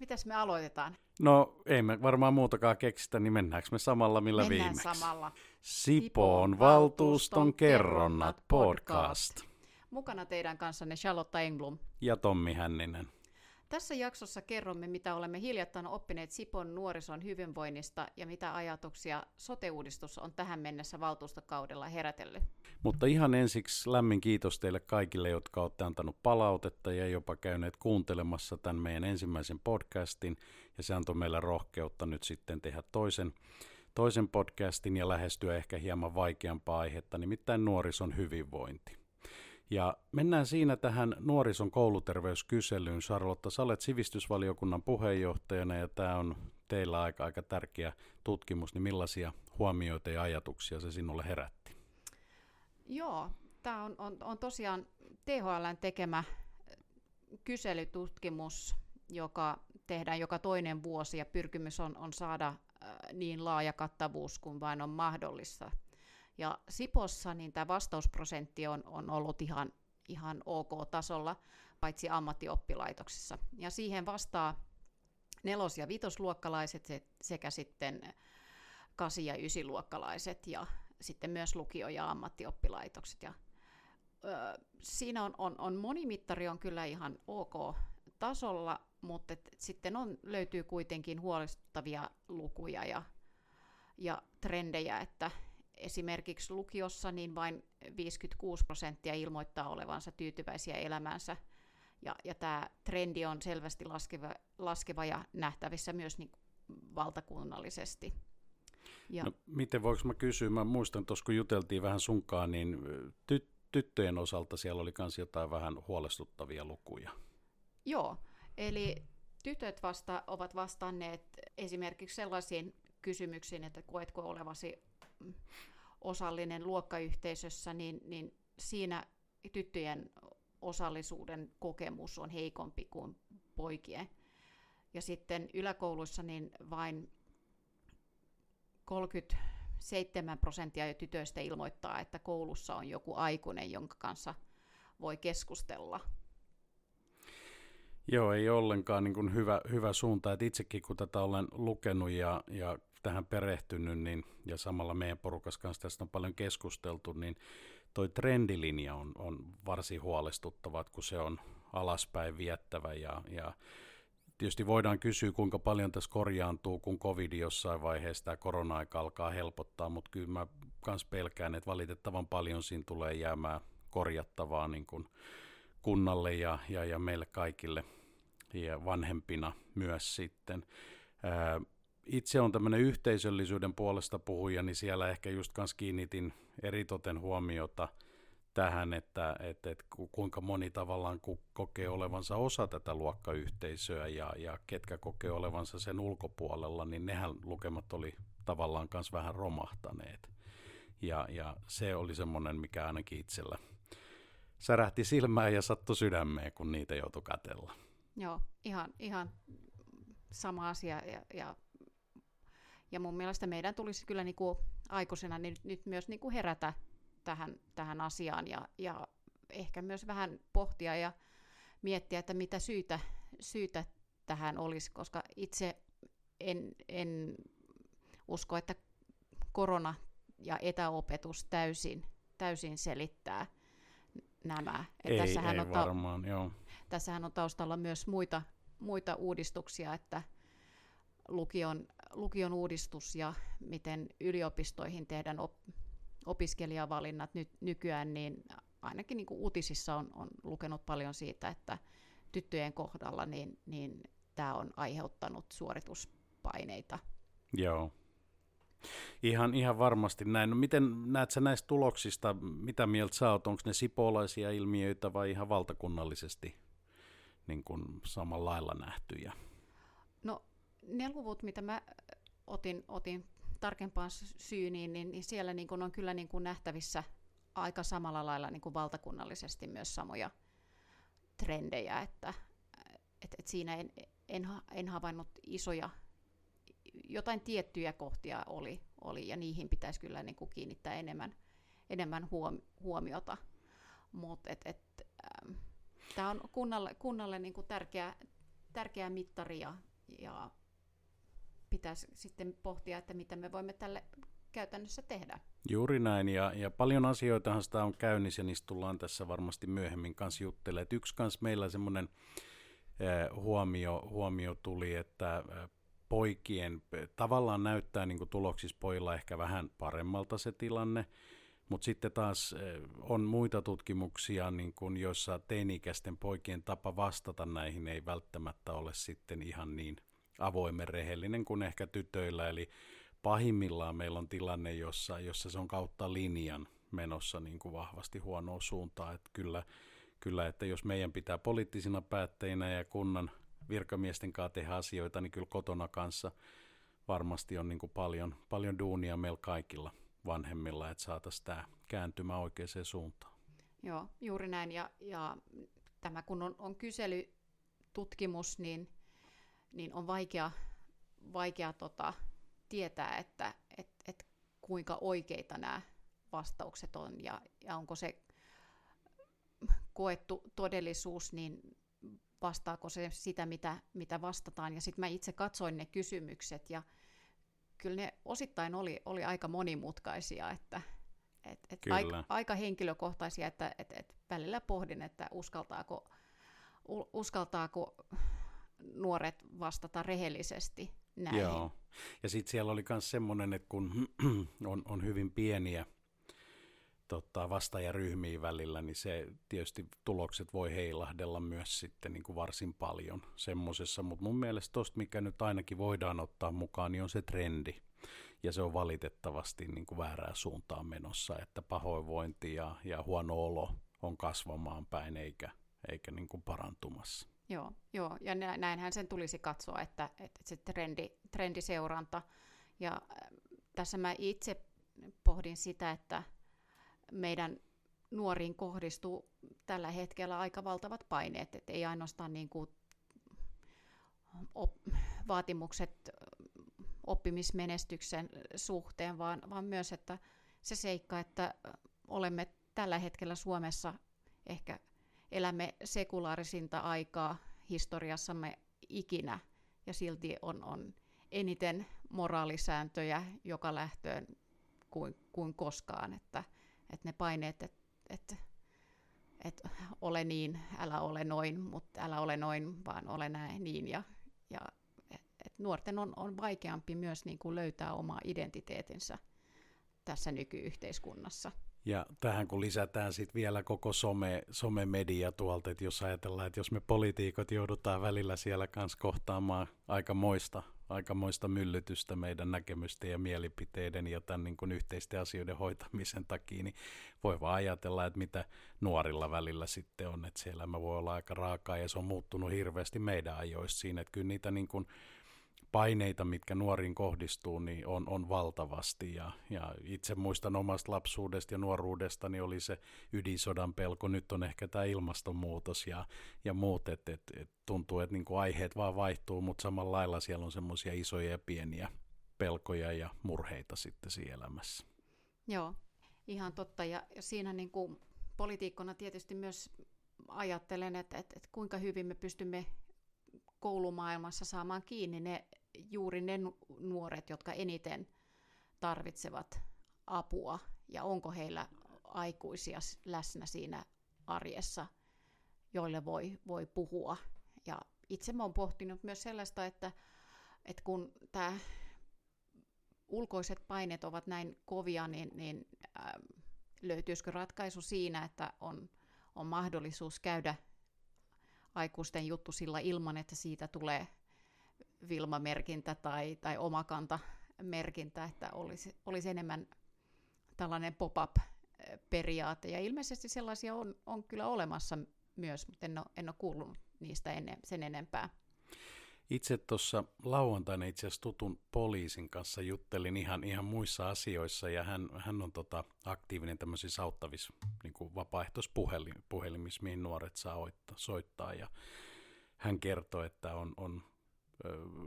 Mitäs me aloitetaan? No ei me varmaan muutakaan keksitä, niin mennäänkö me samalla millä Mennään viimeksi? samalla. Sipoon valtuuston kerronnat podcast. Mukana teidän kanssanne Charlotte Engblom. Ja Tommi Hänninen. Tässä jaksossa kerromme, mitä olemme hiljattain oppineet Sipon nuorison hyvinvoinnista ja mitä ajatuksia sote-uudistus on tähän mennessä valtuustokaudella herätellyt. Mutta ihan ensiksi lämmin kiitos teille kaikille, jotka olette antanut palautetta ja jopa käyneet kuuntelemassa tämän meidän ensimmäisen podcastin. Ja se antoi meille rohkeutta nyt sitten tehdä toisen, toisen podcastin ja lähestyä ehkä hieman vaikeampaa aihetta, nimittäin nuorison hyvinvointi. Ja mennään siinä tähän nuorison kouluterveyskyselyyn. Charlotta, sä olet sivistysvaliokunnan puheenjohtajana ja tämä on teillä aika, aika tärkeä tutkimus, niin millaisia huomioita ja ajatuksia se sinulle herätti? Joo, tämä on, on, on tosiaan THLn tekemä kyselytutkimus, joka tehdään joka toinen vuosi ja pyrkimys on, on saada niin laaja kattavuus kuin vain on mahdollista. Ja Sipossa niin tämä vastausprosentti on, on ollut ihan, ihan ok-tasolla, paitsi ammattioppilaitoksissa. Ja siihen vastaa nelos- ja vitosluokkalaiset sekä sitten kasi- ja ysiluokkalaiset ja sitten myös lukio- ja ammattioppilaitokset. Ja, ö, siinä on, on, on monimittari on kyllä ihan ok tasolla, mutta et, sitten on, löytyy kuitenkin huolestuttavia lukuja ja, ja trendejä, että esimerkiksi lukiossa niin vain 56 prosenttia ilmoittaa olevansa tyytyväisiä elämäänsä. Ja, ja tämä trendi on selvästi laskeva, laskeva ja nähtävissä myös niin valtakunnallisesti. Ja. No, miten voiko mä kysyä? Mä muistan tuossa, kun juteltiin vähän sunkaan, niin ty- tyttöjen osalta siellä oli myös jotain vähän huolestuttavia lukuja. Joo, eli tytöt vasta, ovat vastanneet esimerkiksi sellaisiin kysymyksiin, että koetko olevasi osallinen luokkayhteisössä, niin, niin siinä tyttöjen osallisuuden kokemus on heikompi kuin poikien. Ja sitten yläkouluissa niin vain 37 prosenttia tytöistä ilmoittaa, että koulussa on joku aikuinen, jonka kanssa voi keskustella. Joo, ei ollenkaan niin kuin hyvä, hyvä suunta. Et itsekin kun tätä olen lukenut ja, ja tähän perehtynyt, niin, ja samalla meidän porukas kanssa tästä on paljon keskusteltu, niin toi trendilinja on, on varsin huolestuttava, kun se on alaspäin viettävä ja, ja tietysti voidaan kysyä, kuinka paljon tässä korjaantuu, kun covid jossain vaiheessa tämä korona-aika alkaa helpottaa, mutta kyllä mä myös pelkään, että valitettavan paljon siinä tulee jäämään korjattavaa niin kuin kunnalle ja, ja, ja meille kaikille ja vanhempina myös sitten. Ää, itse on tämmöinen yhteisöllisyyden puolesta puhuja, niin siellä ehkä just kanssa kiinnitin eritoten huomiota tähän, että, että, että kuinka moni tavallaan kokee olevansa osa tätä luokkayhteisöä ja, ja ketkä kokee olevansa sen ulkopuolella, niin nehän lukemat oli tavallaan myös vähän romahtaneet. Ja, ja se oli semmoinen, mikä ainakin itsellä särähti silmään ja sattui sydämeen, kun niitä joutui katella. Joo, ihan, ihan sama asia ja, ja ja mun mielestä meidän tulisi kyllä niin kuin aikuisena nyt, nyt myös niin kuin herätä tähän, tähän asiaan ja, ja ehkä myös vähän pohtia ja miettiä, että mitä syytä, syytä tähän olisi, koska itse en, en usko, että korona ja etäopetus täysin, täysin selittää nämä. Ei, tässähän ei on ta- varmaan, joo. Tässähän on taustalla myös muita, muita uudistuksia, että lukion, lukion uudistus ja miten yliopistoihin tehdään op, opiskelijavalinnat nyt, nykyään, niin ainakin niin kuin uutisissa on, on lukenut paljon siitä, että tyttöjen kohdalla niin, niin tämä on aiheuttanut suorituspaineita. Joo. Ihan, ihan varmasti näin. No miten näet sä näistä tuloksista, mitä mieltä sä oot, onko ne sipolaisia ilmiöitä vai ihan valtakunnallisesti niin kuin samalla lailla nähtyjä? Ne luvut, mitä mä otin, otin tarkempaan syyniin, niin, niin siellä niin kuin on kyllä niin kuin nähtävissä aika samalla lailla niin kuin valtakunnallisesti myös samoja trendejä, että et, et siinä en, en, en havainnut isoja, jotain tiettyjä kohtia oli, oli ja niihin pitäisi kyllä niin kuin kiinnittää enemmän, enemmän huom, huomiota. Mutta et, et, ähm, tämä on kunnalle, kunnalle niin kuin tärkeä, tärkeä mittari ja, ja pitäisi sitten pohtia, että mitä me voimme tälle käytännössä tehdä. Juuri näin, ja, ja paljon asioitahan sitä on käynnissä, niistä tullaan tässä varmasti myöhemmin kanssa juttelemaan. yksi kanssa meillä semmoinen eh, huomio, huomio tuli, että eh, poikien, tavallaan näyttää niin tuloksissa pojilla ehkä vähän paremmalta se tilanne, mutta sitten taas eh, on muita tutkimuksia, niin kuin joissa teini-ikäisten poikien tapa vastata näihin ei välttämättä ole sitten ihan niin avoimen rehellinen kuin ehkä tytöillä. Eli pahimmillaan meillä on tilanne, jossa, jossa se on kautta linjan menossa niin kuin vahvasti huonoa suuntaan. Että kyllä, kyllä, että jos meidän pitää poliittisina päätteinä ja kunnan virkamiesten kanssa tehdä asioita, niin kyllä kotona kanssa varmasti on niin kuin paljon, paljon duunia meillä kaikilla vanhemmilla, että saataisiin tämä kääntymä oikeaan suuntaan. Joo, juuri näin. Ja, ja tämä kun on, on kyselytutkimus, niin, niin on vaikea, vaikea tota, tietää, että et, et kuinka oikeita nämä vastaukset on ja, ja onko se koettu todellisuus, niin vastaako se sitä, mitä, mitä vastataan. Ja sitten mä itse katsoin ne kysymykset ja kyllä ne osittain oli, oli aika monimutkaisia, että et, et aika, aika henkilökohtaisia, että et, et välillä pohdin, että uskaltaako, uskaltaako nuoret vastata rehellisesti näihin. Joo. Ja sitten siellä oli myös semmoinen, että kun on, on hyvin pieniä tota, vastaajaryhmiä välillä, niin se tietysti tulokset voi heilahdella myös sitten niin kuin varsin paljon semmoisessa, mutta mun mielestä tosta, mikä nyt ainakin voidaan ottaa mukaan, niin on se trendi. Ja se on valitettavasti niin kuin väärää suuntaan menossa, että pahoinvointi ja, ja huono olo on kasvamaan päin eikä, eikä niin kuin parantumassa. Joo, joo, ja näinhän sen tulisi katsoa, että, että se trendi, trendiseuranta. Ja äh, tässä mä itse pohdin sitä, että meidän nuoriin kohdistuu tällä hetkellä aika valtavat paineet, että ei ainoastaan niin kuin op, vaatimukset oppimismenestyksen suhteen, vaan, vaan myös, että se seikka, että olemme tällä hetkellä Suomessa ehkä elämme sekulaarisinta aikaa historiassamme ikinä, ja silti on, on eniten moraalisääntöjä joka lähtöön kuin, kuin koskaan, että, että ne paineet, että, että, että ole niin, älä ole noin, mutta älä ole noin, vaan ole näin niin, ja, ja että nuorten on, on vaikeampi myös niin kuin löytää oma identiteetinsä tässä nykyyhteiskunnassa. Ja tähän kun lisätään sitten vielä koko some, somemedia tuolta, että jos ajatellaan, että jos me poliitikot joudutaan välillä siellä kanssa kohtaamaan aikamoista, aikamoista myllytystä meidän näkemysten ja mielipiteiden ja tämän niin kuin yhteisten asioiden hoitamisen takia, niin voi vaan ajatella, että mitä nuorilla välillä sitten on, että se elämä voi olla aika raakaa ja se on muuttunut hirveästi meidän ajoissa siinä, että kyllä niitä niin kuin paineita, mitkä nuoriin kohdistuu, niin on, on valtavasti. Ja, ja itse muistan omasta lapsuudesta ja nuoruudesta, niin oli se ydinsodan pelko. Nyt on ehkä tämä ilmastonmuutos ja, ja muut, että et, et tuntuu, että niinku aiheet vaan vaihtuu, mutta samalla lailla siellä on semmoisia isoja ja pieniä pelkoja ja murheita sitten siinä elämässä. Joo, ihan totta. Ja siinä niin kuin politiikkona tietysti myös ajattelen, että, että, että kuinka hyvin me pystymme koulumaailmassa saamaan kiinni ne juuri ne nuoret, jotka eniten tarvitsevat apua ja onko heillä aikuisia läsnä siinä arjessa, joille voi, voi puhua. Ja itse olen pohtinut myös sellaista, että, että kun tämä ulkoiset paineet ovat näin kovia, niin, niin äh, löytyisikö ratkaisu siinä, että on, on mahdollisuus käydä aikuisten juttu sillä ilman, että siitä tulee Vilma-merkintä tai, tai omakanta-merkintä, että olisi, olisi enemmän tällainen pop-up-periaate. Ja ilmeisesti sellaisia on, on kyllä olemassa myös, mutta en ole, en ole kuullut niistä ennen, sen enempää. Itse tuossa lauantaina itse asiassa tutun poliisin kanssa juttelin ihan, ihan muissa asioissa ja hän, hän on tota aktiivinen tämmöisissä auttavissa niin vapaaehtoispuhelimissa, mihin nuoret saa soittaa ja hän kertoi, että on, on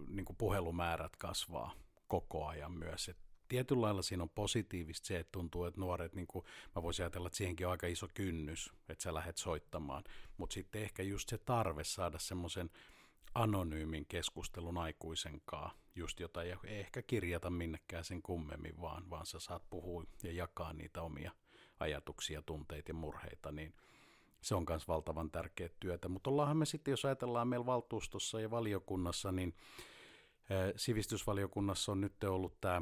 niin kuin puhelumäärät kasvaa koko ajan myös. Et tietyllä lailla siinä on positiivista se, että tuntuu, että nuoret, niin kuin, mä voisin ajatella, että siihenkin on aika iso kynnys, että sä lähdet soittamaan, mutta sitten ehkä just se tarve saada semmoisen anonyymin keskustelun aikuisenkaan, just jota ei ehkä kirjata minnekään sen kummemmin, vaan, vaan sä saat puhua ja jakaa niitä omia ajatuksia, tunteita ja murheita, niin se on myös valtavan tärkeä työtä. Mutta ollaanhan me sitten, jos ajatellaan meillä valtuustossa ja valiokunnassa, niin Sivistysvaliokunnassa on nyt ollut tämä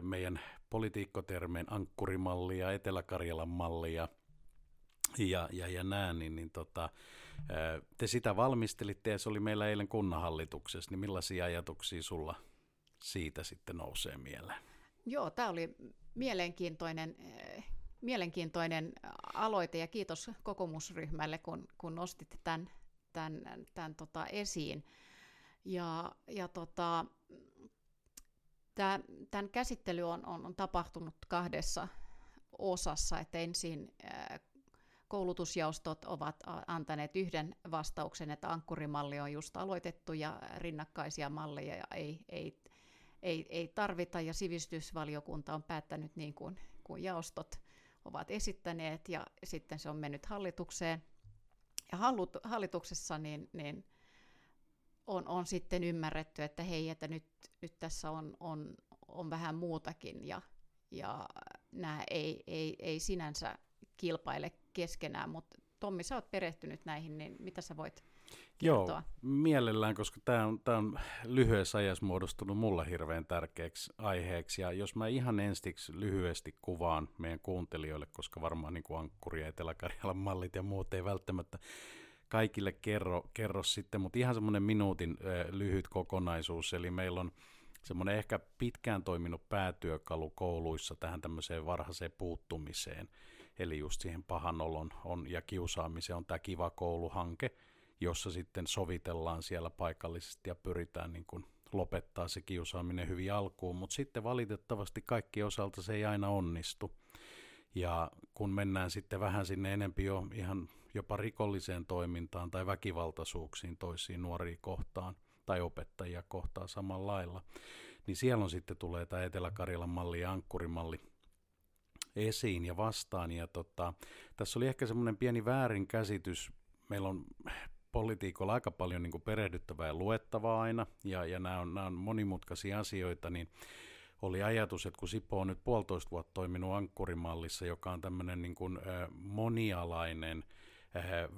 meidän politiikkotermeen ankkurimalli ja Etelä-Karjalan malli ja, ja, ja, ja nää, niin, niin tota, te sitä valmistelitte ja se oli meillä eilen kunnanhallituksessa, niin millaisia ajatuksia sulla siitä sitten nousee mieleen? Joo, tämä oli mielenkiintoinen, mielenkiintoinen aloite ja kiitos kokoomusryhmälle, kun, kun nostit tämän, tämän, tämän tota esiin. Ja, ja tota, tämän käsittely on, on, on tapahtunut kahdessa osassa, että ensin koulutusjaostot ovat antaneet yhden vastauksen, että ankkurimalli on just aloitettu ja rinnakkaisia malleja ei, ei, ei, ei tarvita ja sivistysvaliokunta on päättänyt niin kuin, kuin jaostot ovat esittäneet ja sitten se on mennyt hallitukseen. Ja hallituksessa niin, niin on, on sitten ymmärretty, että hei, että nyt, nyt tässä on, on, on vähän muutakin ja, ja nämä ei, ei, ei sinänsä kilpaile keskenään, mutta Tommi, sä oot perehtynyt näihin, niin mitä sä voit kertoa? Joo, mielellään, koska tämä on, tää on lyhyessä ajassa muodostunut mulla hirveän tärkeäksi aiheeksi, ja jos mä ihan ensiksi lyhyesti kuvaan meidän kuuntelijoille, koska varmaan niin kuin Ankkuri ja Etelä-Karjalan mallit ja muut ei välttämättä kaikille kerro, kerro sitten, mutta ihan semmoinen minuutin lyhyt kokonaisuus, eli meillä on semmoinen ehkä pitkään toiminut päätyökalu kouluissa tähän tämmöiseen varhaiseen puuttumiseen, eli just siihen pahan olon on, ja kiusaamiseen on tämä Kiva kouluhanke, jossa sitten sovitellaan siellä paikallisesti ja pyritään niin kuin lopettaa se kiusaaminen hyvin alkuun, mutta sitten valitettavasti kaikki osalta se ei aina onnistu. Ja kun mennään sitten vähän sinne enempi jo ihan jopa rikolliseen toimintaan tai väkivaltaisuuksiin toisiin nuoriin kohtaan tai opettajia kohtaan samalla lailla, niin siellä on sitten tulee tämä Etelä-Karjalan malli ja ankkurimalli esiin ja vastaan. Ja tota, tässä oli ehkä semmoinen pieni väärinkäsitys. Meillä on politiikolla aika paljon niin perehdyttävää ja luettavaa aina, ja, ja nämä, on, nämä on monimutkaisia asioita, niin oli ajatus, että kun Sipo on nyt puolitoista vuotta toiminut ankkurimallissa, joka on tämmöinen niin kuin, monialainen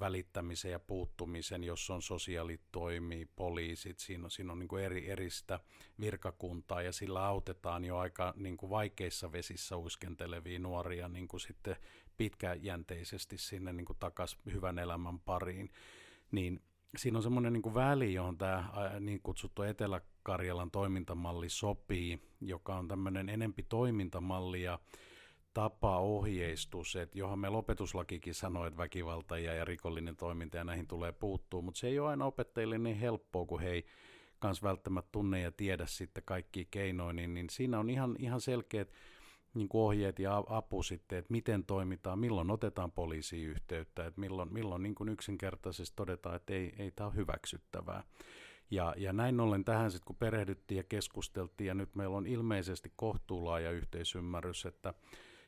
välittämisen ja puuttumisen, jos on sosiaalitoimi, poliisit, siinä on, siinä on niin kuin eri, eristä virkakuntaa ja sillä autetaan jo aika niin kuin vaikeissa vesissä uiskenteleviä nuoria niin kuin sitten pitkäjänteisesti sinne niin kuin takaisin hyvän elämän pariin. Niin siinä on semmoinen niin väli, johon tämä niin kutsuttu Etelä-Karjalan toimintamalli sopii, joka on tämmöinen enempi toimintamalli ja tapa ohjeistus, että johon me lopetuslakikin sanoo, että väkivalta ja rikollinen toiminta ja näihin tulee puuttuu, mutta se ei ole aina opettajille niin helppoa, kun he ei kans välttämättä tunne ja tiedä sitten kaikki keinoin, niin, niin siinä on ihan, ihan selkeät niin kuin ohjeet ja apu sitten, että miten toimitaan, milloin otetaan poliisiin yhteyttä, että milloin, milloin niin kuin yksinkertaisesti todetaan, että ei, ei tämä ole hyväksyttävää. Ja, ja näin ollen tähän sitten kun perehdyttiin ja keskusteltiin, ja nyt meillä on ilmeisesti kohtuulaaja yhteisymmärrys, että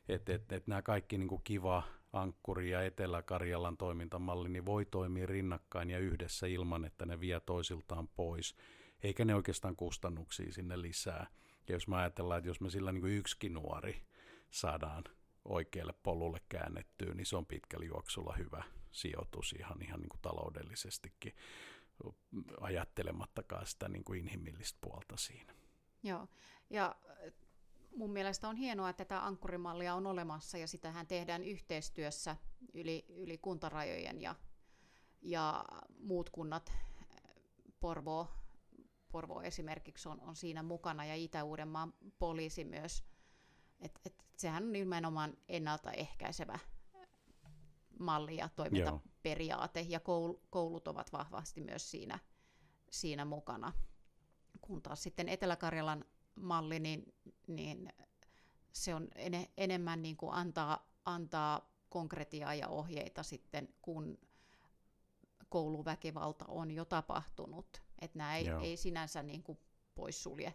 et, et, et nämä kaikki niin kuin kiva, Ankkuri ja Etelä-Karjalan toimintamalli niin voi toimia rinnakkain ja yhdessä ilman, että ne vie toisiltaan pois, eikä ne oikeastaan kustannuksia sinne lisää. Ja jos me ajatellaan, että jos me sillä niin kuin yksikin nuori saadaan oikealle polulle käännettyä, niin se on pitkällä juoksulla hyvä sijoitus ihan, ihan niin kuin taloudellisestikin ajattelemattakaan sitä niin kuin inhimillistä puolta siinä. Joo, ja mun mielestä on hienoa, että tätä ankkurimallia on olemassa ja sitähän tehdään yhteistyössä yli, yli kuntarajojen ja, ja muut kunnat, Porvoo, Porvo esimerkiksi on, on siinä mukana ja Itä-Uudenmaan poliisi myös. Et, et sehän on nimenomaan ennaltaehkäisevä malli ja toimintaperiaate, ja koulut ovat vahvasti myös siinä, siinä mukana. Kun taas sitten Etelä-Karjalan malli, niin, niin se on en, enemmän niin kuin antaa, antaa konkretiaa ja ohjeita sitten, kun kouluväkivalta on jo tapahtunut. Että nämä ei, ei sinänsä niin kuin poissulje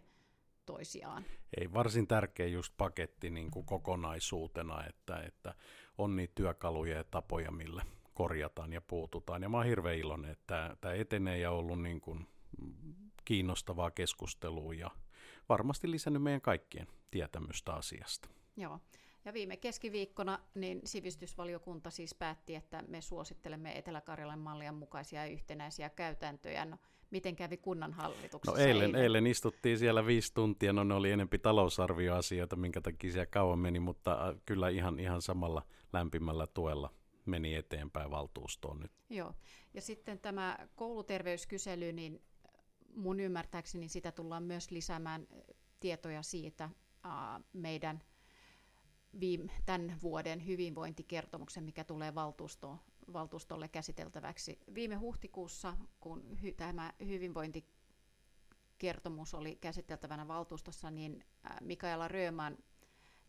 toisiaan. Ei, varsin tärkeä just paketti niin kuin kokonaisuutena, että, että on niitä työkaluja ja tapoja, millä korjataan ja puututaan. Ja mä oon hirveän iloinen, että tämä, tämä etenee ja ollut niin kuin kiinnostavaa keskustelua ja varmasti lisännyt meidän kaikkien tietämystä asiasta. Joo. Ja viime keskiviikkona niin sivistysvaliokunta siis päätti, että me suosittelemme Etelä-Karjalan mallien mukaisia yhtenäisiä käytäntöjä. No, miten kävi kunnanhallituksessa? No eilen, eilen? eilen istuttiin siellä viisi tuntia, no ne oli enempi talousarvioasioita, minkä takia siellä kauan meni, mutta äh, kyllä ihan, ihan samalla lämpimällä tuella meni eteenpäin valtuustoon nyt. Joo, ja sitten tämä kouluterveyskysely, niin mun ymmärtääkseni sitä tullaan myös lisäämään tietoja siitä meidän viime, tämän vuoden hyvinvointikertomuksen, mikä tulee valtuusto, valtuustolle käsiteltäväksi. Viime huhtikuussa, kun hy, tämä hyvinvointikertomus oli käsiteltävänä valtuustossa, niin Mikaela Rööman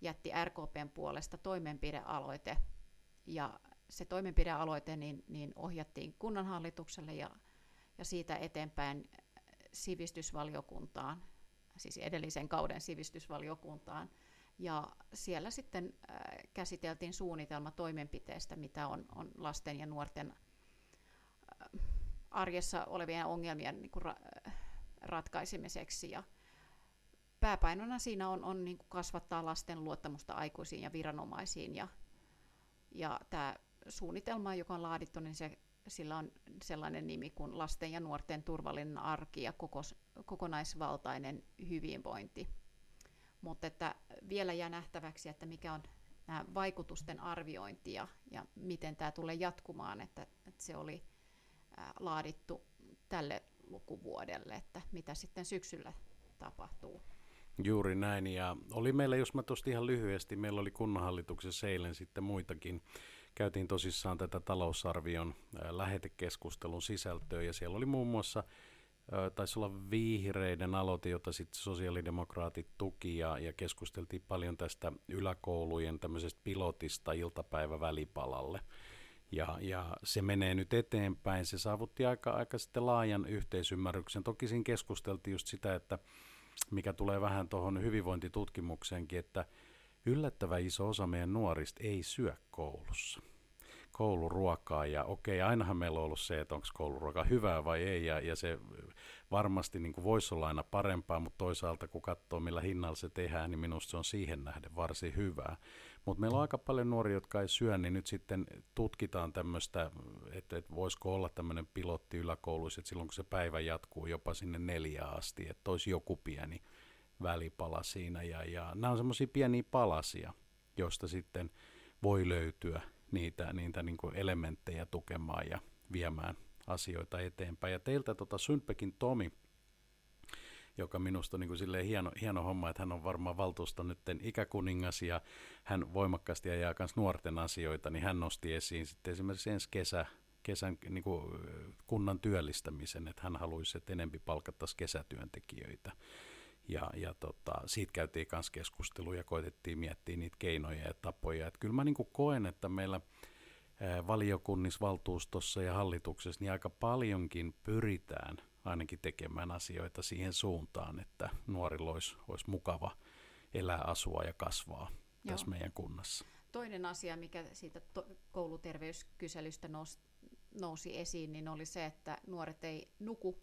jätti RKPn puolesta toimenpidealoite, ja se toimenpidealoite niin, niin ohjattiin kunnanhallitukselle ja, ja siitä eteenpäin sivistysvaliokuntaan, siis edellisen kauden sivistysvaliokuntaan. Ja siellä sitten äh, käsiteltiin suunnitelma toimenpiteestä, mitä on, on lasten ja nuorten äh, arjessa olevien ongelmien niin kuin ra- ratkaisemiseksi. Ja pääpainona siinä on, on niin kuin kasvattaa lasten luottamusta aikuisiin ja viranomaisiin. Ja, ja tämä suunnitelma, joka on laadittu, niin se sillä on sellainen nimi kuin lasten ja nuorten turvallinen arki ja kokos, kokonaisvaltainen hyvinvointi. Mutta että vielä jää nähtäväksi, että mikä on nämä vaikutusten arviointi ja, ja miten tämä tulee jatkumaan, että, että se oli laadittu tälle lukuvuodelle, että mitä sitten syksyllä tapahtuu. Juuri näin, ja oli meillä, jos mä tuosta ihan lyhyesti, meillä oli kunnanhallituksessa eilen sitten muitakin käytiin tosissaan tätä talousarvion lähetekeskustelun sisältöä ja siellä oli muun muassa taisi olla vihreiden aloite, jota sitten sosiaalidemokraatit tuki ja, ja keskusteltiin paljon tästä yläkoulujen tämmöisestä pilotista iltapäivävälipalalle. Ja, ja se menee nyt eteenpäin. Se saavutti aika, aika sitten laajan yhteisymmärryksen. Toki siinä keskusteltiin just sitä, että mikä tulee vähän tuohon hyvinvointitutkimukseenkin, että yllättävän iso osa meidän nuorista ei syö koulussa kouluruokaa ja okei, ainahan meillä on ollut se, että onko kouluruoka hyvää vai ei ja, ja se varmasti niin kuin voisi olla aina parempaa, mutta toisaalta kun katsoo millä hinnalla se tehdään, niin minusta se on siihen nähden varsin hyvää. Mutta meillä on aika paljon nuoria, jotka ei syö, niin nyt sitten tutkitaan tämmöistä, että, että voisiko olla tämmöinen pilotti yläkouluissa, että silloin kun se päivä jatkuu jopa sinne neljä asti, että olisi joku pieni välipala siinä. Ja, ja nämä on semmoisia pieniä palasia, joista sitten voi löytyä niitä, niitä niin kuin elementtejä tukemaan ja viemään asioita eteenpäin. Ja teiltä tota Sundbeckin Tomi, joka minusta on niin kuin hieno, hieno homma, että hän on varmaan valtuuston nyt ikäkuningas ja hän voimakkaasti ajaa myös nuorten asioita, niin hän nosti esiin sitten esimerkiksi ensi kesä, kesän niin kuin kunnan työllistämisen, että hän haluaisi, että enempi palkattaisiin kesätyöntekijöitä. Ja, ja tota, siitä käytiin myös keskustelua ja koitettiin miettiä niitä keinoja ja tapoja. Et kyllä mä niin koen, että meillä valiokunnissa, valtuustossa ja hallituksessa niin aika paljonkin pyritään ainakin tekemään asioita siihen suuntaan, että nuorilla olisi, olisi mukava elää, asua ja kasvaa Joo. tässä meidän kunnassa. Toinen asia, mikä siitä to- kouluterveyskyselystä nousi, nousi esiin, niin oli se, että nuoret ei nuku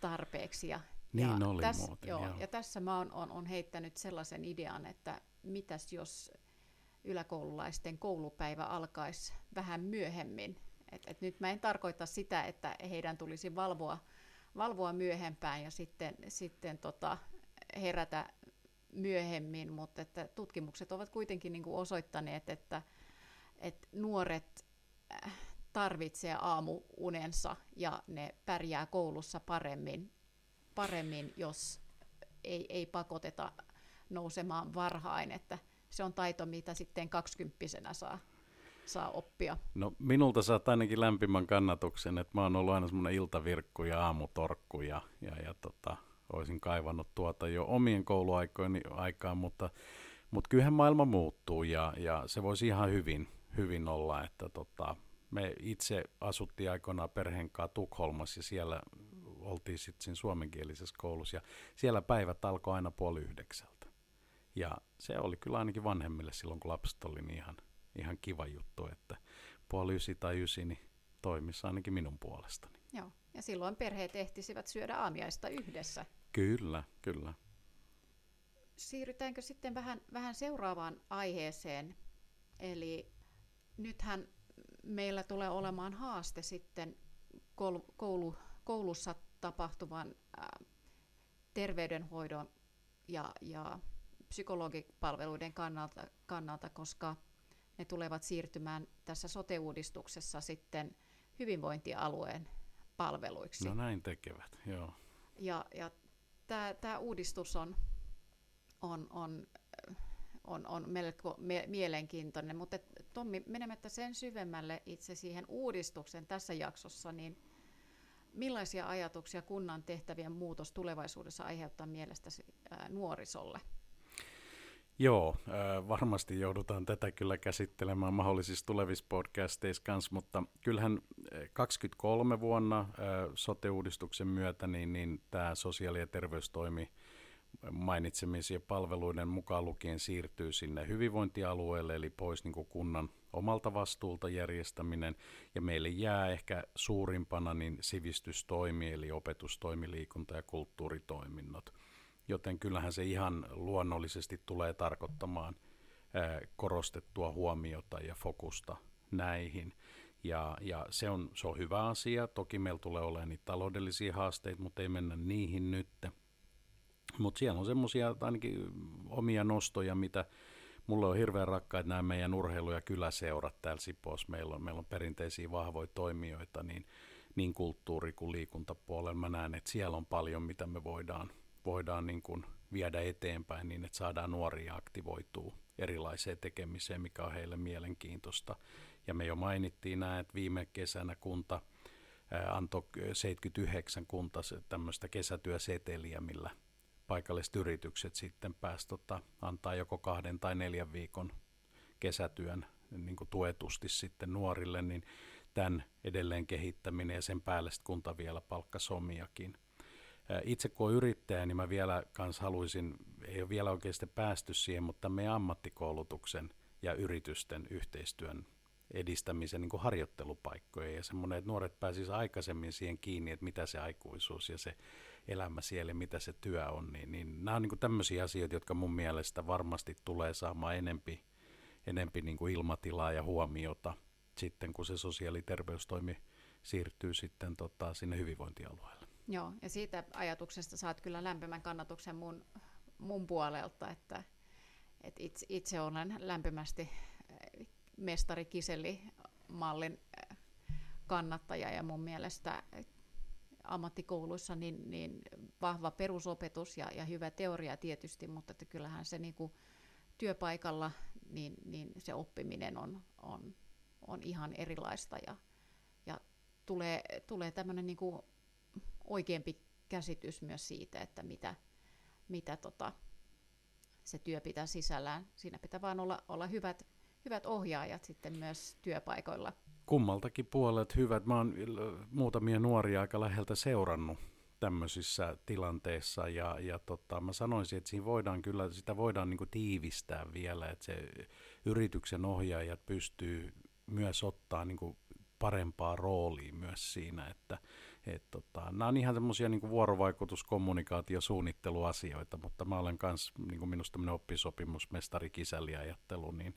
tarpeeksi ja niin ja oli tässä, muuten, joo, joo. Ja tässä mä oon, on, on heittänyt sellaisen idean, että mitäs jos yläkoululaisten koulupäivä alkaisi vähän myöhemmin. Et, et nyt mä en tarkoita sitä, että heidän tulisi valvoa, valvoa myöhempään ja sitten, sitten tota, herätä myöhemmin, mutta että tutkimukset ovat kuitenkin niin kuin osoittaneet, että, että nuoret äh, tarvitsee aamuunensa ja ne pärjää koulussa paremmin paremmin, jos ei, ei pakoteta nousemaan varhain, että se on taito, mitä sitten kaksikymppisenä saa, saa oppia. No minulta saat ainakin lämpimän kannatuksen, että mä oon ollut aina semmoinen iltavirkku ja aamutorkku ja, ja, ja tota, olisin kaivannut tuota jo omien kouluaikoini aikaan, mutta, mutta kyllähän maailma muuttuu ja, ja se voisi ihan hyvin, hyvin olla, että tota, me itse asuttiin aikoinaan perheen kanssa Tukholmassa ja siellä oltiin sitten siinä suomenkielisessä koulussa ja siellä päivät alkoi aina puoli yhdeksältä. Ja se oli kyllä ainakin vanhemmille silloin, kun lapset oli niin ihan, ihan kiva juttu, että puoli ysi tai ysi niin toimisi ainakin minun puolestani. Joo. Ja silloin perheet ehtisivät syödä aamiaista yhdessä. Kyllä, kyllä. Siirrytäänkö sitten vähän, vähän seuraavaan aiheeseen? Eli nythän meillä tulee olemaan haaste sitten koulu, koulussa tapahtuvan terveydenhoidon ja, ja psykologipalveluiden kannalta, kannalta, koska ne tulevat siirtymään tässä sote-uudistuksessa sitten hyvinvointialueen palveluiksi. No näin tekevät, joo. Ja, ja tämä uudistus on, on, on, on, on melko me, mielenkiintoinen, mutta Tommi, menemättä sen syvemmälle itse siihen uudistuksen tässä jaksossa, niin millaisia ajatuksia kunnan tehtävien muutos tulevaisuudessa aiheuttaa mielestäsi nuorisolle? Joo, varmasti joudutaan tätä kyllä käsittelemään mahdollisissa tulevissa podcasteissa kanssa, mutta kyllähän 23 vuonna sote-uudistuksen myötä niin, niin tämä sosiaali- ja terveystoimi mainitsemisia palveluiden mukaan lukien siirtyy sinne hyvinvointialueelle, eli pois niin kuin kunnan omalta vastuulta järjestäminen, ja meille jää ehkä suurimpana niin sivistystoimi, eli opetustoimi, liikunta- ja kulttuuritoiminnot – joten kyllähän se ihan luonnollisesti tulee tarkoittamaan korostettua huomiota ja fokusta näihin. Ja, ja se, on, se on hyvä asia. Toki meillä tulee olemaan niitä taloudellisia haasteita, mutta ei mennä niihin nyt. Mutta siellä on semmoisia ainakin omia nostoja, mitä mulle on hirveän rakkaita nämä meidän urheilu- ja kyläseurat täällä Sipoossa. Meillä on, meillä on perinteisiä vahvoja toimijoita niin, niin kulttuuri- kuin liikuntapuolella. Mä näen, että siellä on paljon, mitä me voidaan voidaan niin kuin viedä eteenpäin niin, että saadaan nuoria aktivoituu erilaiseen tekemiseen, mikä on heille mielenkiintoista. Ja me jo mainittiin näin, että viime kesänä kunta antoi 79 kunta tämmöistä kesätyöseteliä, millä paikalliset yritykset sitten pääsivät tota, antaa joko kahden tai neljän viikon kesätyön niin kuin tuetusti sitten nuorille, niin tämän edelleen kehittäminen ja sen päälle kunta vielä palkkasomiakin itse kun olen yrittäjä, niin mä vielä kans haluaisin, ei ole vielä oikeasti päästy siihen, mutta meidän ammattikoulutuksen ja yritysten yhteistyön edistämisen niin harjoittelupaikkoja ja semmoinen, että nuoret pääsisivät aikaisemmin siihen kiinni, että mitä se aikuisuus ja se elämä siellä, mitä se työ on, niin, niin nämä on niin tämmöisiä asioita, jotka mun mielestä varmasti tulee saamaan enempi, enempi niin kuin ilmatilaa ja huomiota sitten, kun se sosiaali- ja terveystoimi siirtyy sitten tota, sinne hyvinvointialueelle. Joo, ja siitä ajatuksesta saat kyllä lämpimän kannatuksen mun, mun puolelta, että, että itse, itse olen lämpimästi eh, mestari Kiseli-mallin eh, kannattaja ja mun mielestä ammattikouluissa niin, niin vahva perusopetus ja, ja hyvä teoria tietysti, mutta että kyllähän se niin kuin työpaikalla niin, niin se oppiminen on, on, on ihan erilaista ja, ja tulee, tulee tämmöinen niin oikeampi käsitys myös siitä, että mitä, mitä tota, se työ pitää sisällään. Siinä pitää vain olla, olla hyvät, hyvät ohjaajat sitten myös työpaikoilla. Kummaltakin puolet hyvät. Mä oon muutamia nuoria aika läheltä seurannut tämmöisissä tilanteissa ja, ja tota, mä sanoisin, että siinä voidaan kyllä, sitä voidaan niin tiivistää vielä, että se yrityksen ohjaajat pystyy myös ottaa niin parempaa roolia myös siinä, että et tota, nämä on ihan semmoisia niin vuorovaikutus, kommunikaatio, suunnitteluasioita, mutta mä olen myös niin minusta tämmöinen oppisopimus, mestari, kisäli ajattelu, niin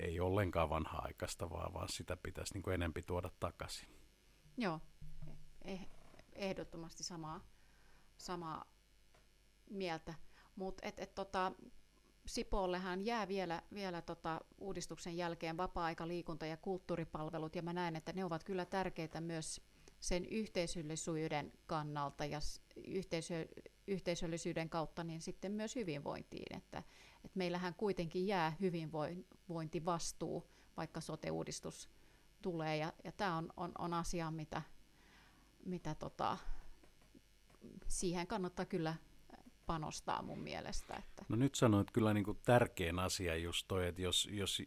ei ollenkaan vanha-aikaista, vaan, vaan sitä pitäisi niin enempi tuoda takaisin. Joo, eh, ehdottomasti samaa, samaa mieltä. Mutta et, et, tota, Sipoollehan jää vielä, vielä tota uudistuksen jälkeen vapaa-aika, liikunta ja kulttuuripalvelut, ja mä näen, että ne ovat kyllä tärkeitä myös sen yhteisöllisyyden kannalta ja yhteisö, yhteisöllisyyden kautta niin sitten myös hyvinvointiin. Että, että meillähän kuitenkin jää hyvinvointivastuu, vaikka sote-uudistus tulee. Ja, ja tämä on, on, on asia, mitä, mitä tota, siihen kannattaa kyllä panostaa mun mielestä. Että. No nyt sanoit kyllä niin kuin tärkein asia just toi, että jos, jos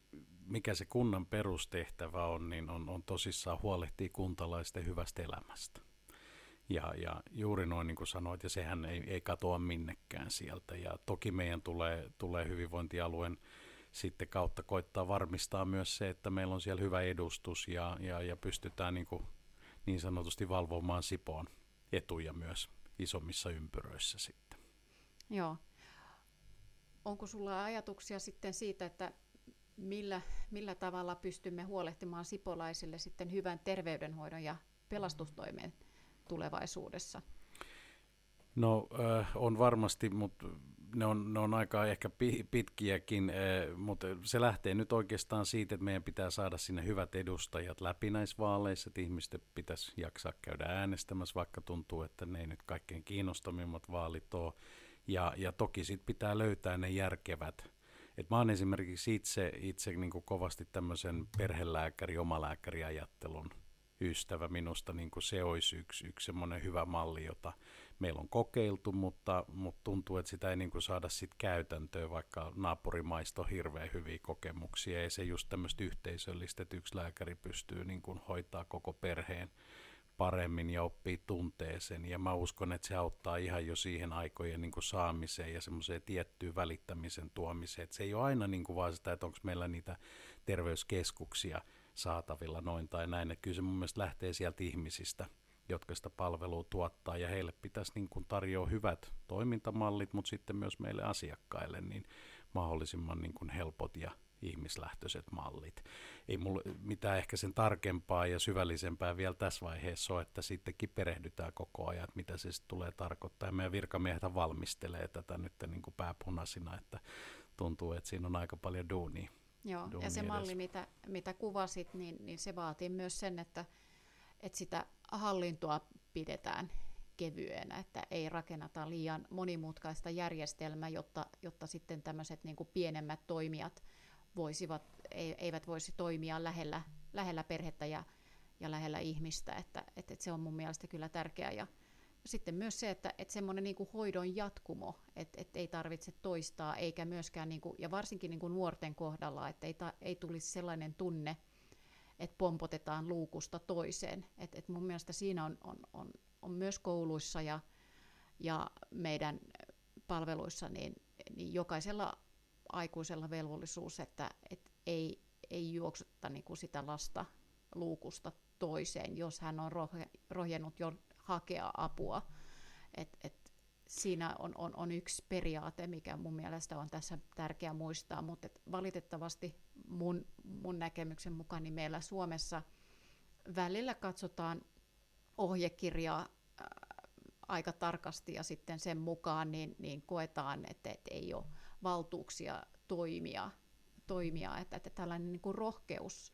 mikä se kunnan perustehtävä on, niin on, on tosissaan huolehtia kuntalaisten hyvästä elämästä. Ja, ja juuri noin niin kuin sanoit, ja sehän ei, ei katoa minnekään sieltä. Ja toki meidän tulee, tulee hyvinvointialueen sitten kautta koittaa varmistaa myös se, että meillä on siellä hyvä edustus ja, ja, ja pystytään niin kuin niin sanotusti valvomaan Sipoon etuja myös isommissa ympyröissä sitten. Joo. Onko sulla ajatuksia sitten siitä, että millä, millä tavalla pystymme huolehtimaan sipolaisille sitten hyvän terveydenhoidon ja pelastustoimen tulevaisuudessa? No äh, on varmasti, mutta ne on, ne on aika ehkä pitkiäkin, äh, mutta se lähtee nyt oikeastaan siitä, että meidän pitää saada sinne hyvät edustajat läpi näissä vaaleissa, että ihmisten pitäisi jaksaa käydä äänestämässä, vaikka tuntuu, että ne ei nyt kaikkein kiinnostavimmat vaalit ole. Ja, ja toki sitten pitää löytää ne järkevät. Et mä oon esimerkiksi itse, itse niin kovasti tämmöisen perhelääkäri, omalääkäriajattelun ystävä. Minusta niin se olisi yksi, yksi semmoinen hyvä malli, jota meillä on kokeiltu, mutta, mutta tuntuu, että sitä ei niin kuin saada sit käytäntöön, vaikka naapurimaista on hirveän hyviä kokemuksia. Ei se just tämmöistä yhteisöllistä, että yksi lääkäri pystyy niin kuin hoitaa koko perheen paremmin ja oppii tunteeseen. Ja mä uskon, että se auttaa ihan jo siihen aikojen niin kuin saamiseen ja semmoiseen tiettyyn välittämisen tuomiseen. Että se ei ole aina niin kuin vaan sitä, että onko meillä niitä terveyskeskuksia saatavilla noin tai näin. Että kyllä se mun mielestä lähtee sieltä ihmisistä – jotka sitä palvelua tuottaa, ja heille pitäisi niin kuin tarjoa hyvät toimintamallit, mutta sitten myös meille asiakkaille niin mahdollisimman niin kuin helpot ja ihmislähtöiset mallit. Ei mulla mitään ehkä sen tarkempaa ja syvällisempää vielä tässä vaiheessa ole, että sittenkin perehdytään koko ajan, että mitä se sitten tulee tarkoittaa. Ja meidän virkamiehet valmistelee tätä nyt niin kuin pääpunaisina, että tuntuu, että siinä on aika paljon duunia. Joo, ja se edes. malli, mitä, mitä kuvasit, niin, niin se vaatii myös sen, että, että sitä hallintoa pidetään kevyenä, että ei rakenneta liian monimutkaista järjestelmää, jotta, jotta sitten tämmöiset niin kuin pienemmät toimijat voisivat, eivät voisi toimia lähellä, lähellä perhettä ja, ja lähellä ihmistä, että, että, että se on mun mielestä kyllä tärkeää. Ja sitten myös se, että, että semmoinen niin kuin hoidon jatkumo, että, että ei tarvitse toistaa, eikä myöskään, niin kuin, ja varsinkin niin kuin nuorten kohdalla, että ei, ta, ei tulisi sellainen tunne, että pompotetaan luukusta toiseen. Et, et mun mielestä siinä on, on, on, on myös kouluissa ja, ja meidän palveluissa niin, niin jokaisella aikuisella velvollisuus, että et ei, ei juoksutta niinku sitä lasta luukusta toiseen, jos hän on roh- rohjennut hakea apua. Et, et siinä on, on, on yksi periaate, mikä mun mielestä on tässä tärkeää muistaa, mutta valitettavasti mun, mun näkemyksen mukaan niin meillä Suomessa välillä katsotaan ohjekirjaa ää, aika tarkasti ja sitten sen mukaan niin, niin koetaan, että, että ei ole valtuuksia toimia, toimia että, että tällainen niin kuin rohkeus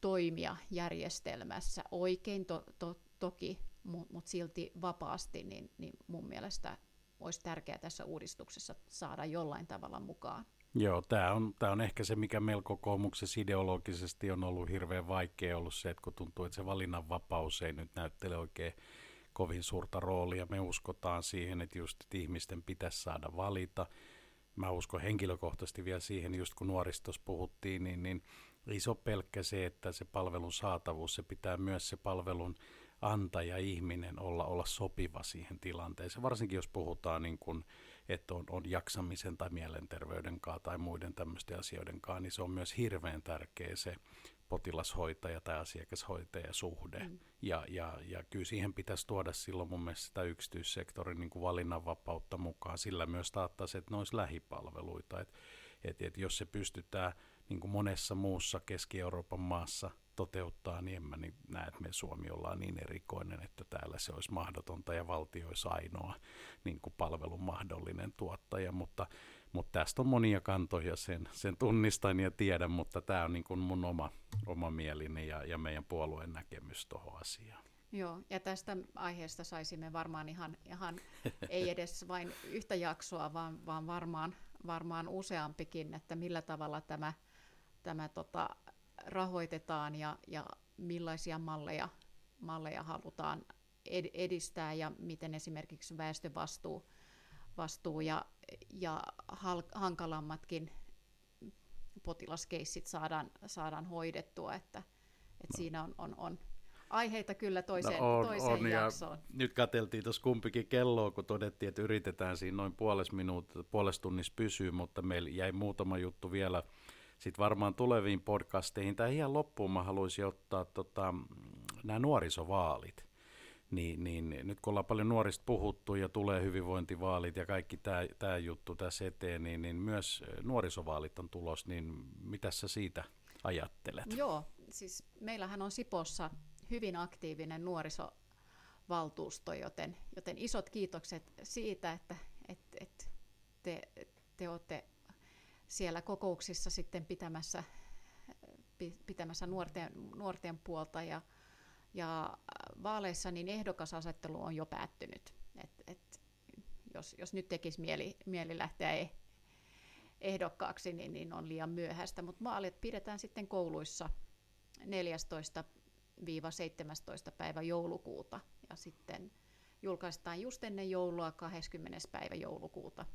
toimia järjestelmässä oikein to, to, toki mutta mut silti vapaasti, niin, niin mun mielestä olisi tärkeää tässä uudistuksessa saada jollain tavalla mukaan. Joo, tämä on, tää on ehkä se, mikä meillä kokoomuksessa ideologisesti on ollut hirveän vaikea ollut se, että kun tuntuu, että se valinnanvapaus ei nyt näyttele oikein kovin suurta roolia. Me uskotaan siihen, että just että ihmisten pitäisi saada valita. Mä uskon henkilökohtaisesti vielä siihen, just kun nuoristossa puhuttiin, niin, niin iso pelkkä se, että se palvelun saatavuus, se pitää myös se palvelun antaja ihminen olla, olla sopiva siihen tilanteeseen, varsinkin jos puhutaan niin kuin, että on, on jaksamisen tai mielenterveyden kanssa tai muiden tämmöisten asioiden kanssa, niin se on myös hirveän tärkeä se potilashoitaja tai asiakashoitaja suhde. Mm. Ja, ja, ja kyllä siihen pitäisi tuoda silloin mun mielestä sitä yksityissektorin niin kuin valinnanvapautta mukaan. Sillä myös taattaisi, että ne olisi lähipalveluita. Et, et, et jos se pystytään niin kuin monessa muussa Keski-Euroopan maassa toteuttaa, niin en mä niin näe, että me Suomi ollaan niin erikoinen, että täällä se olisi mahdotonta ja valtio olisi ainoa niin kuin palvelun mahdollinen tuottaja, mutta, mutta tästä on monia kantoja, sen, sen tunnistan ja tiedän, mutta tämä on niin kuin mun oma, oma mielini ja, ja meidän puolueen näkemys tuohon asiaan. Joo, ja tästä aiheesta saisimme varmaan ihan, ihan ei edes vain yhtä jaksoa, vaan, vaan varmaan, varmaan useampikin, että millä tavalla tämä, tämä tota, rahoitetaan ja, ja millaisia malleja, malleja halutaan ed- edistää ja miten esimerkiksi väestövastuu vastuu ja, ja hal- hankalammatkin potilaskeissit saadaan, saadaan hoidettua, että, että no. siinä on, on, on aiheita kyllä toiseen, no on, toiseen on, jaksoon. Ja nyt katseltiin tuossa kumpikin kelloa, kun todettiin, että yritetään siinä noin puolesta minuuttia, puolesta tunnissa pysyä, mutta meillä jäi muutama juttu vielä sitten varmaan tuleviin podcasteihin. Tai ihan loppuun mä haluaisin ottaa tota, nämä nuorisovaalit, niin, niin nyt kun ollaan paljon nuorista puhuttu ja tulee hyvinvointivaalit ja kaikki tämä juttu tässä eteen, niin, niin myös nuorisovaalit on tulos, niin mitä sä siitä ajattelet? Joo, siis meillähän on Sipossa hyvin aktiivinen nuorisovaltuusto, joten, joten isot kiitokset siitä, että et, et te, te olette siellä kokouksissa sitten pitämässä, pitämässä nuorten, nuorten puolta ja, ja vaaleissa niin ehdokasasettelu on jo päättynyt. Et, et, jos, jos nyt tekisi mieli, mieli lähteä e, ehdokkaaksi, niin, niin on liian myöhäistä, mutta vaalit pidetään sitten kouluissa 14 17. päivä joulukuuta ja sitten julkaistaan just ennen joulua 20. päivä joulukuuta.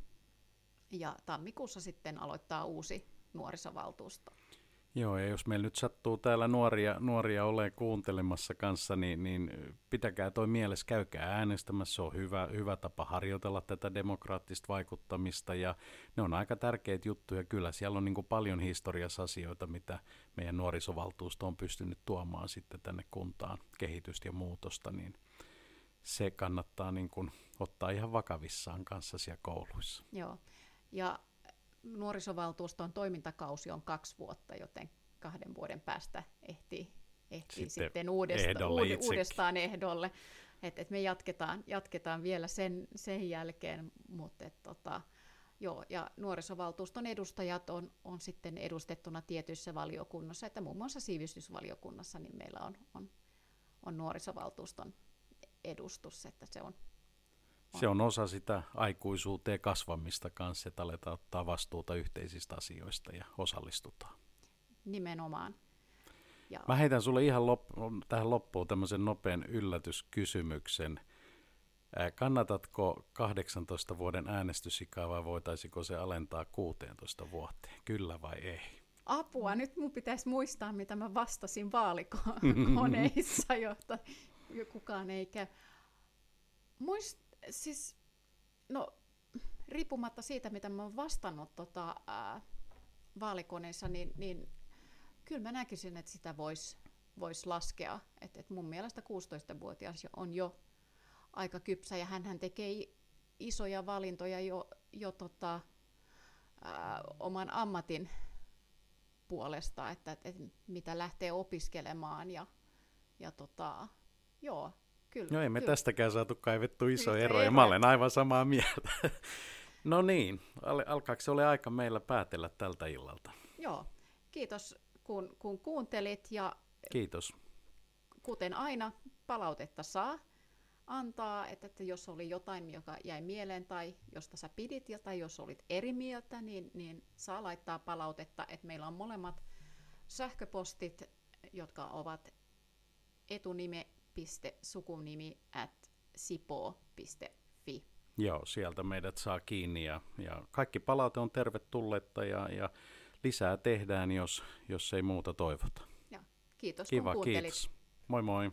Ja tammikuussa sitten aloittaa uusi nuorisovaltuusto. Joo, ja jos meillä nyt sattuu täällä nuoria, nuoria ole kuuntelemassa kanssa, niin, niin pitäkää toi mielessä, käykää äänestämässä, se on hyvä, hyvä tapa harjoitella tätä demokraattista vaikuttamista, ja ne on aika tärkeitä juttuja, kyllä siellä on niin kuin paljon historiassa asioita, mitä meidän nuorisovaltuusto on pystynyt tuomaan sitten tänne kuntaan, kehitystä ja muutosta, niin se kannattaa niin kuin ottaa ihan vakavissaan kanssa siellä kouluissa. Joo, ja nuorisovaltuuston toimintakausi on kaksi vuotta, joten kahden vuoden päästä ehtii, ehtii sitten, sitten uudesta, ehdolle uud, uudestaan ehdolle. Et, et me jatketaan, jatketaan vielä sen, sen jälkeen, mutta et, tota, joo, ja nuorisovaltuuston edustajat on, on sitten edustettuna tietyissä valiokunnassa, että muun muassa sivistysvaliokunnassa niin meillä on, on, on nuorisovaltuuston edustus, että se on se on osa sitä aikuisuuteen kasvamista kanssa, että aletaan ottaa vastuuta yhteisistä asioista ja osallistutaan. Nimenomaan. Ja... Mä heitän sulle ihan lop- tähän loppuun tämmöisen nopean yllätyskysymyksen. Kannatatko 18 vuoden äänestysikaa vai voitaisiko se alentaa 16 vuoteen? Kyllä vai ei? Apua, nyt mun pitäisi muistaa, mitä mä vastasin vaalikoneissa, jotta kukaan ei käy. Muist, siis, no, riippumatta siitä, mitä mä oon vastannut tota, ää, vaalikoneissa, niin, niin kyllä mä näkisin, että sitä voisi vois laskea. Et, et mun mielestä 16-vuotias on jo aika kypsä ja hän tekee isoja valintoja jo, jo tota, ää, oman ammatin puolesta, että, että, että mitä lähtee opiskelemaan ja, ja tota, joo, Kyllä, no ei me kyllä. tästäkään saatu kaivettu iso ero, ja mä olen aivan samaa mieltä. no niin, al- alkaako se ole aika meillä päätellä tältä illalta? Joo, kiitos kun, kun kuuntelit ja Kiitos. kuten aina palautetta saa antaa, että, että jos oli jotain, joka jäi mieleen tai josta sä pidit ja tai jos olit eri mieltä, niin, niin saa laittaa palautetta, että meillä on molemmat sähköpostit, jotka ovat etunime sukunimi at sipo.fi. Joo, sieltä meidät saa kiinni ja, ja kaikki palaute on tervetulletta ja, ja lisää tehdään, jos, jos ei muuta toivota. Ja, kiitos Kiva, kun kiitos. Moi moi.